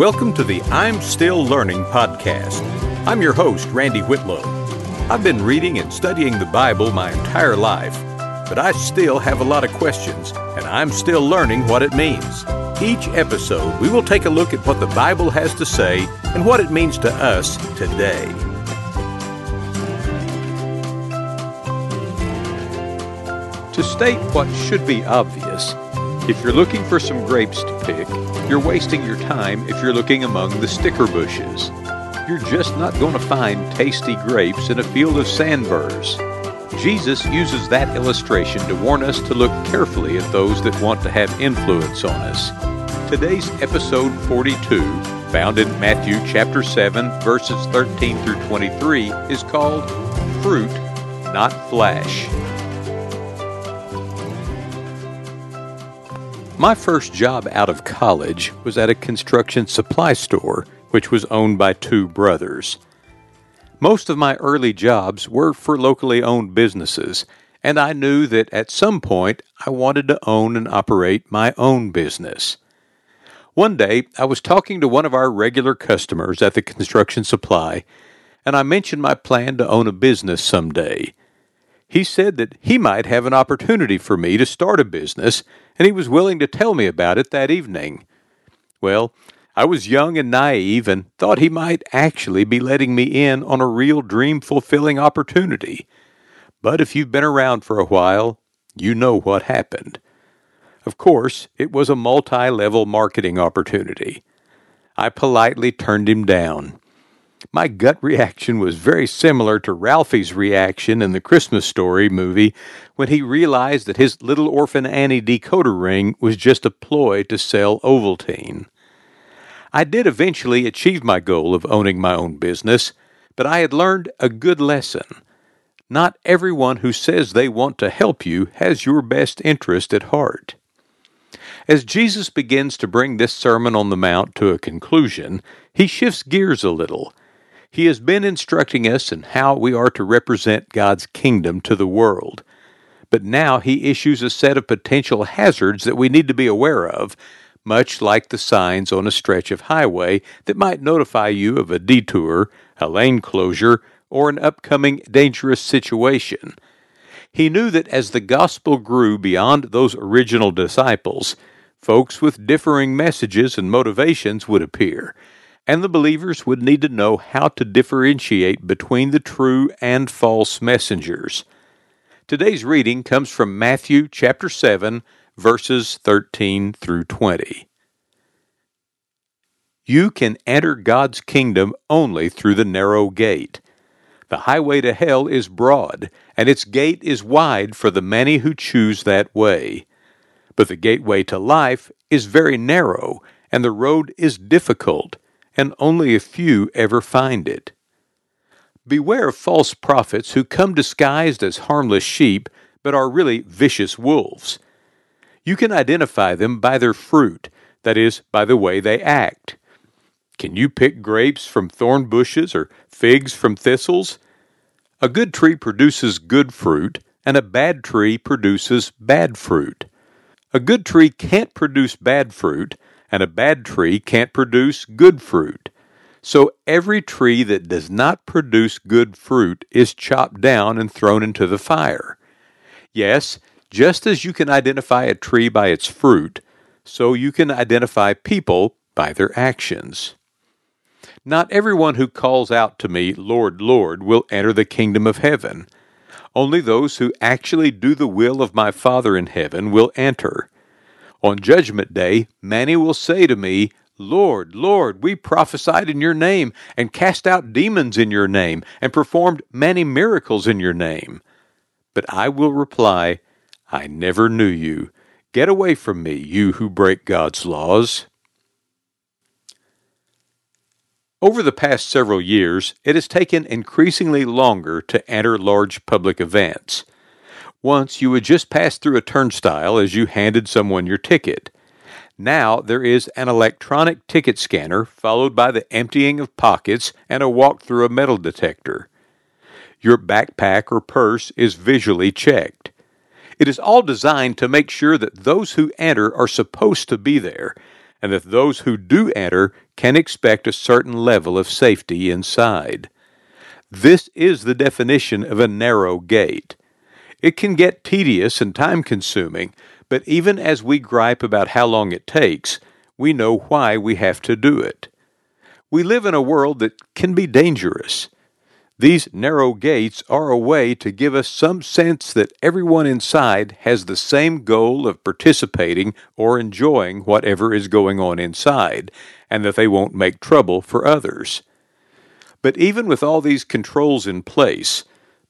Welcome to the I'm Still Learning podcast. I'm your host, Randy Whitlow. I've been reading and studying the Bible my entire life, but I still have a lot of questions, and I'm still learning what it means. Each episode, we will take a look at what the Bible has to say and what it means to us today. To state what should be obvious, if you're looking for some grapes to pick, you're wasting your time if you're looking among the sticker bushes. You're just not going to find tasty grapes in a field of sandburrs. Jesus uses that illustration to warn us to look carefully at those that want to have influence on us. Today's episode 42, found in Matthew chapter 7, verses 13 through 23, is called Fruit, Not Flash. My first job out of college was at a construction supply store, which was owned by two brothers. Most of my early jobs were for locally owned businesses, and I knew that at some point I wanted to own and operate my own business. One day, I was talking to one of our regular customers at the construction supply, and I mentioned my plan to own a business someday. He said that he might have an opportunity for me to start a business, and he was willing to tell me about it that evening. Well, I was young and naive and thought he might actually be letting me in on a real dream fulfilling opportunity. But if you've been around for a while, you know what happened. Of course, it was a multi level marketing opportunity. I politely turned him down. My gut reaction was very similar to Ralphie's reaction in the Christmas Story movie when he realized that his little orphan Annie decoder ring was just a ploy to sell Ovaltine. I did eventually achieve my goal of owning my own business, but I had learned a good lesson. Not everyone who says they want to help you has your best interest at heart. As Jesus begins to bring this Sermon on the Mount to a conclusion, he shifts gears a little. He has been instructing us in how we are to represent God's kingdom to the world. But now he issues a set of potential hazards that we need to be aware of, much like the signs on a stretch of highway that might notify you of a detour, a lane closure, or an upcoming dangerous situation. He knew that as the gospel grew beyond those original disciples, folks with differing messages and motivations would appear, and the believers would need to know how to differentiate between the true and false messengers. Today's reading comes from Matthew chapter 7, verses 13 through 20. You can enter God's kingdom only through the narrow gate. The highway to hell is broad, and its gate is wide for the many who choose that way. But the gateway to life is very narrow, and the road is difficult, and only a few ever find it. Beware of false prophets who come disguised as harmless sheep, but are really vicious wolves. You can identify them by their fruit, that is, by the way they act. Can you pick grapes from thorn bushes or figs from thistles? A good tree produces good fruit, and a bad tree produces bad fruit. A good tree can't produce bad fruit, and a bad tree can't produce good fruit. So every tree that does not produce good fruit is chopped down and thrown into the fire. Yes, just as you can identify a tree by its fruit, so you can identify people by their actions. Not everyone who calls out to me, Lord, Lord, will enter the kingdom of heaven. Only those who actually do the will of my Father in heaven will enter. On Judgment Day, many will say to me, Lord, Lord, we prophesied in your name, and cast out demons in your name, and performed many miracles in your name. But I will reply, I never knew you. Get away from me, you who break God's laws. Over the past several years, it has taken increasingly longer to enter large public events. Once you would just pass through a turnstile as you handed someone your ticket. Now there is an electronic ticket scanner followed by the emptying of pockets and a walk through a metal detector. Your backpack or purse is visually checked. It is all designed to make sure that those who enter are supposed to be there and that those who do enter can expect a certain level of safety inside. This is the definition of a narrow gate. It can get tedious and time consuming, but even as we gripe about how long it takes, we know why we have to do it. We live in a world that can be dangerous. These narrow gates are a way to give us some sense that everyone inside has the same goal of participating or enjoying whatever is going on inside, and that they won't make trouble for others. But even with all these controls in place,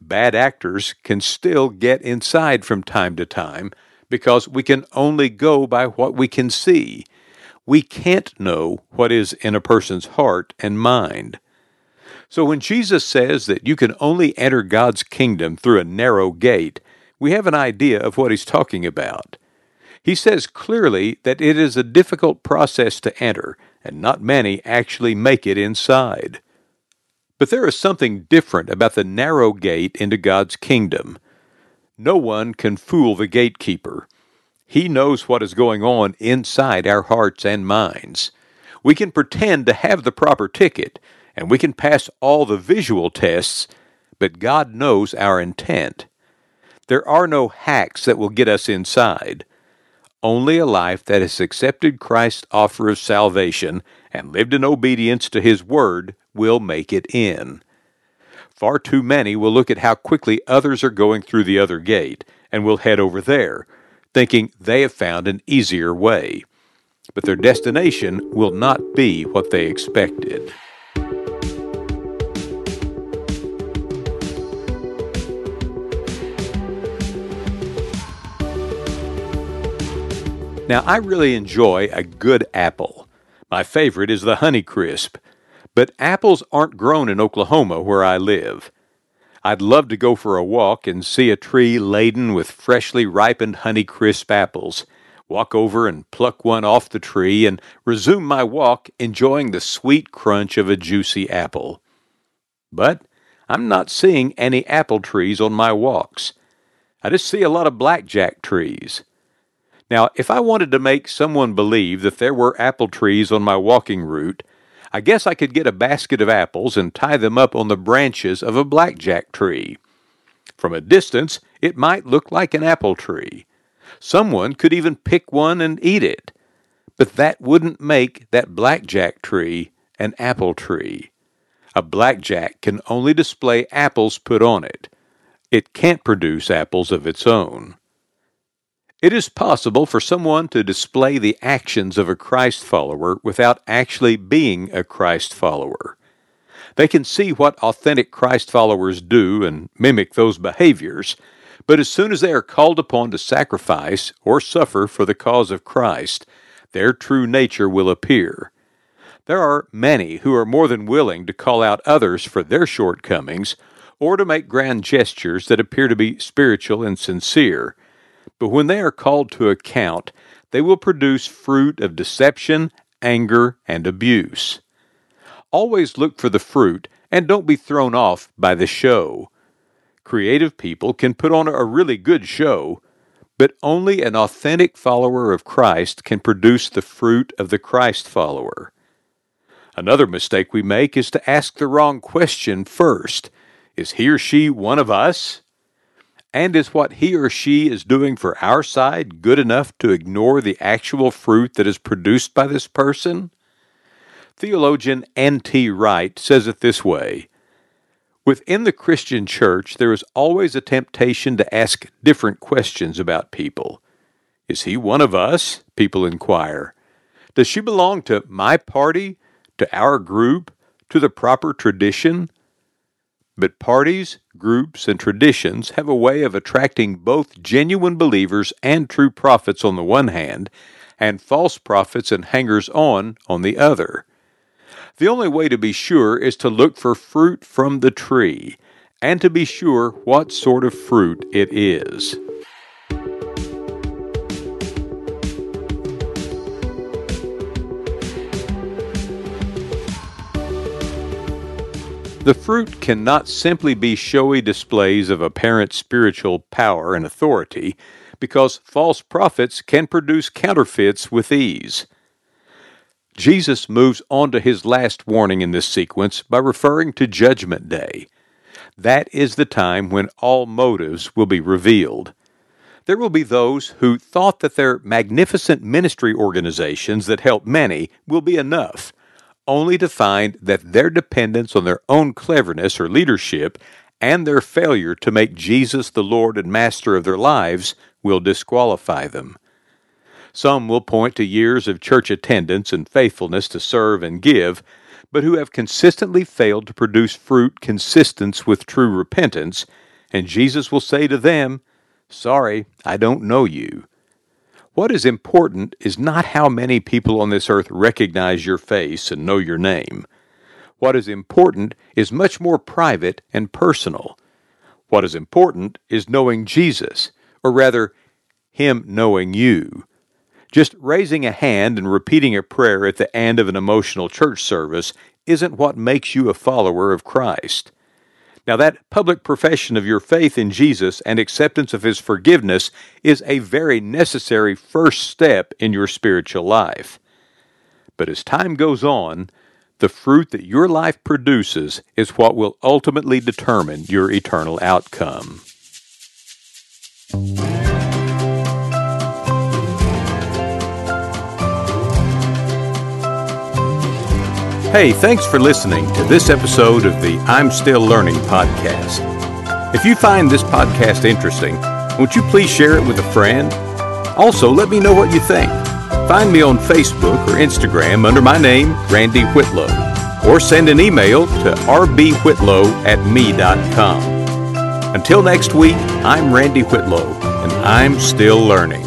bad actors can still get inside from time to time because we can only go by what we can see. We can't know what is in a person's heart and mind. So when Jesus says that you can only enter God's kingdom through a narrow gate, we have an idea of what he's talking about. He says clearly that it is a difficult process to enter, and not many actually make it inside. But there is something different about the narrow gate into God's kingdom. No one can fool the gatekeeper. He knows what is going on inside our hearts and minds. We can pretend to have the proper ticket, and we can pass all the visual tests, but God knows our intent. There are no hacks that will get us inside. Only a life that has accepted Christ's offer of salvation and lived in obedience to His Word will make it in. Far too many will look at how quickly others are going through the other gate and will head over there, thinking they have found an easier way. But their destination will not be what they expected. Now, I really enjoy a good apple. My favorite is the Honeycrisp, but apples aren't grown in Oklahoma where I live. I'd love to go for a walk and see a tree laden with freshly ripened Honeycrisp apples. Walk over and pluck one off the tree and resume my walk enjoying the sweet crunch of a juicy apple. But I'm not seeing any apple trees on my walks. I just see a lot of blackjack trees. Now, if I wanted to make someone believe that there were apple trees on my walking route, I guess I could get a basket of apples and tie them up on the branches of a blackjack tree. From a distance, it might look like an apple tree. Someone could even pick one and eat it. But that wouldn't make that blackjack tree an apple tree. A blackjack can only display apples put on it. It can't produce apples of its own. It is possible for someone to display the actions of a Christ follower without actually being a Christ follower. They can see what authentic Christ followers do and mimic those behaviors, but as soon as they are called upon to sacrifice or suffer for the cause of Christ, their true nature will appear. There are many who are more than willing to call out others for their shortcomings or to make grand gestures that appear to be spiritual and sincere but when they are called to account, they will produce fruit of deception, anger, and abuse. Always look for the fruit and don't be thrown off by the show. Creative people can put on a really good show, but only an authentic follower of Christ can produce the fruit of the Christ follower. Another mistake we make is to ask the wrong question first. Is he or she one of us? And is what he or she is doing for our side good enough to ignore the actual fruit that is produced by this person? Theologian N.T. Wright says it this way Within the Christian church, there is always a temptation to ask different questions about people. Is he one of us? People inquire. Does she belong to my party, to our group, to the proper tradition? But parties, groups, and traditions have a way of attracting both genuine believers and true prophets on the one hand, and false prophets and hangers on on the other. The only way to be sure is to look for fruit from the tree, and to be sure what sort of fruit it is. The fruit cannot simply be showy displays of apparent spiritual power and authority, because false prophets can produce counterfeits with ease. Jesus moves on to his last warning in this sequence by referring to Judgment Day. That is the time when all motives will be revealed. There will be those who thought that their magnificent ministry organizations that help many will be enough, only to find that their dependence on their own cleverness or leadership and their failure to make Jesus the Lord and Master of their lives will disqualify them. Some will point to years of church attendance and faithfulness to serve and give, but who have consistently failed to produce fruit consistent with true repentance, and Jesus will say to them, Sorry, I don't know you. What is important is not how many people on this earth recognize your face and know your name. What is important is much more private and personal. What is important is knowing Jesus, or rather, Him knowing you. Just raising a hand and repeating a prayer at the end of an emotional church service isn't what makes you a follower of Christ. Now, that public profession of your faith in Jesus and acceptance of His forgiveness is a very necessary first step in your spiritual life. But as time goes on, the fruit that your life produces is what will ultimately determine your eternal outcome. Hey, thanks for listening to this episode of the I'm Still Learning podcast. If you find this podcast interesting, won't you please share it with a friend? Also, let me know what you think. Find me on Facebook or Instagram under my name, Randy Whitlow, or send an email to rbwhitlow at me.com. Until next week, I'm Randy Whitlow, and I'm still learning.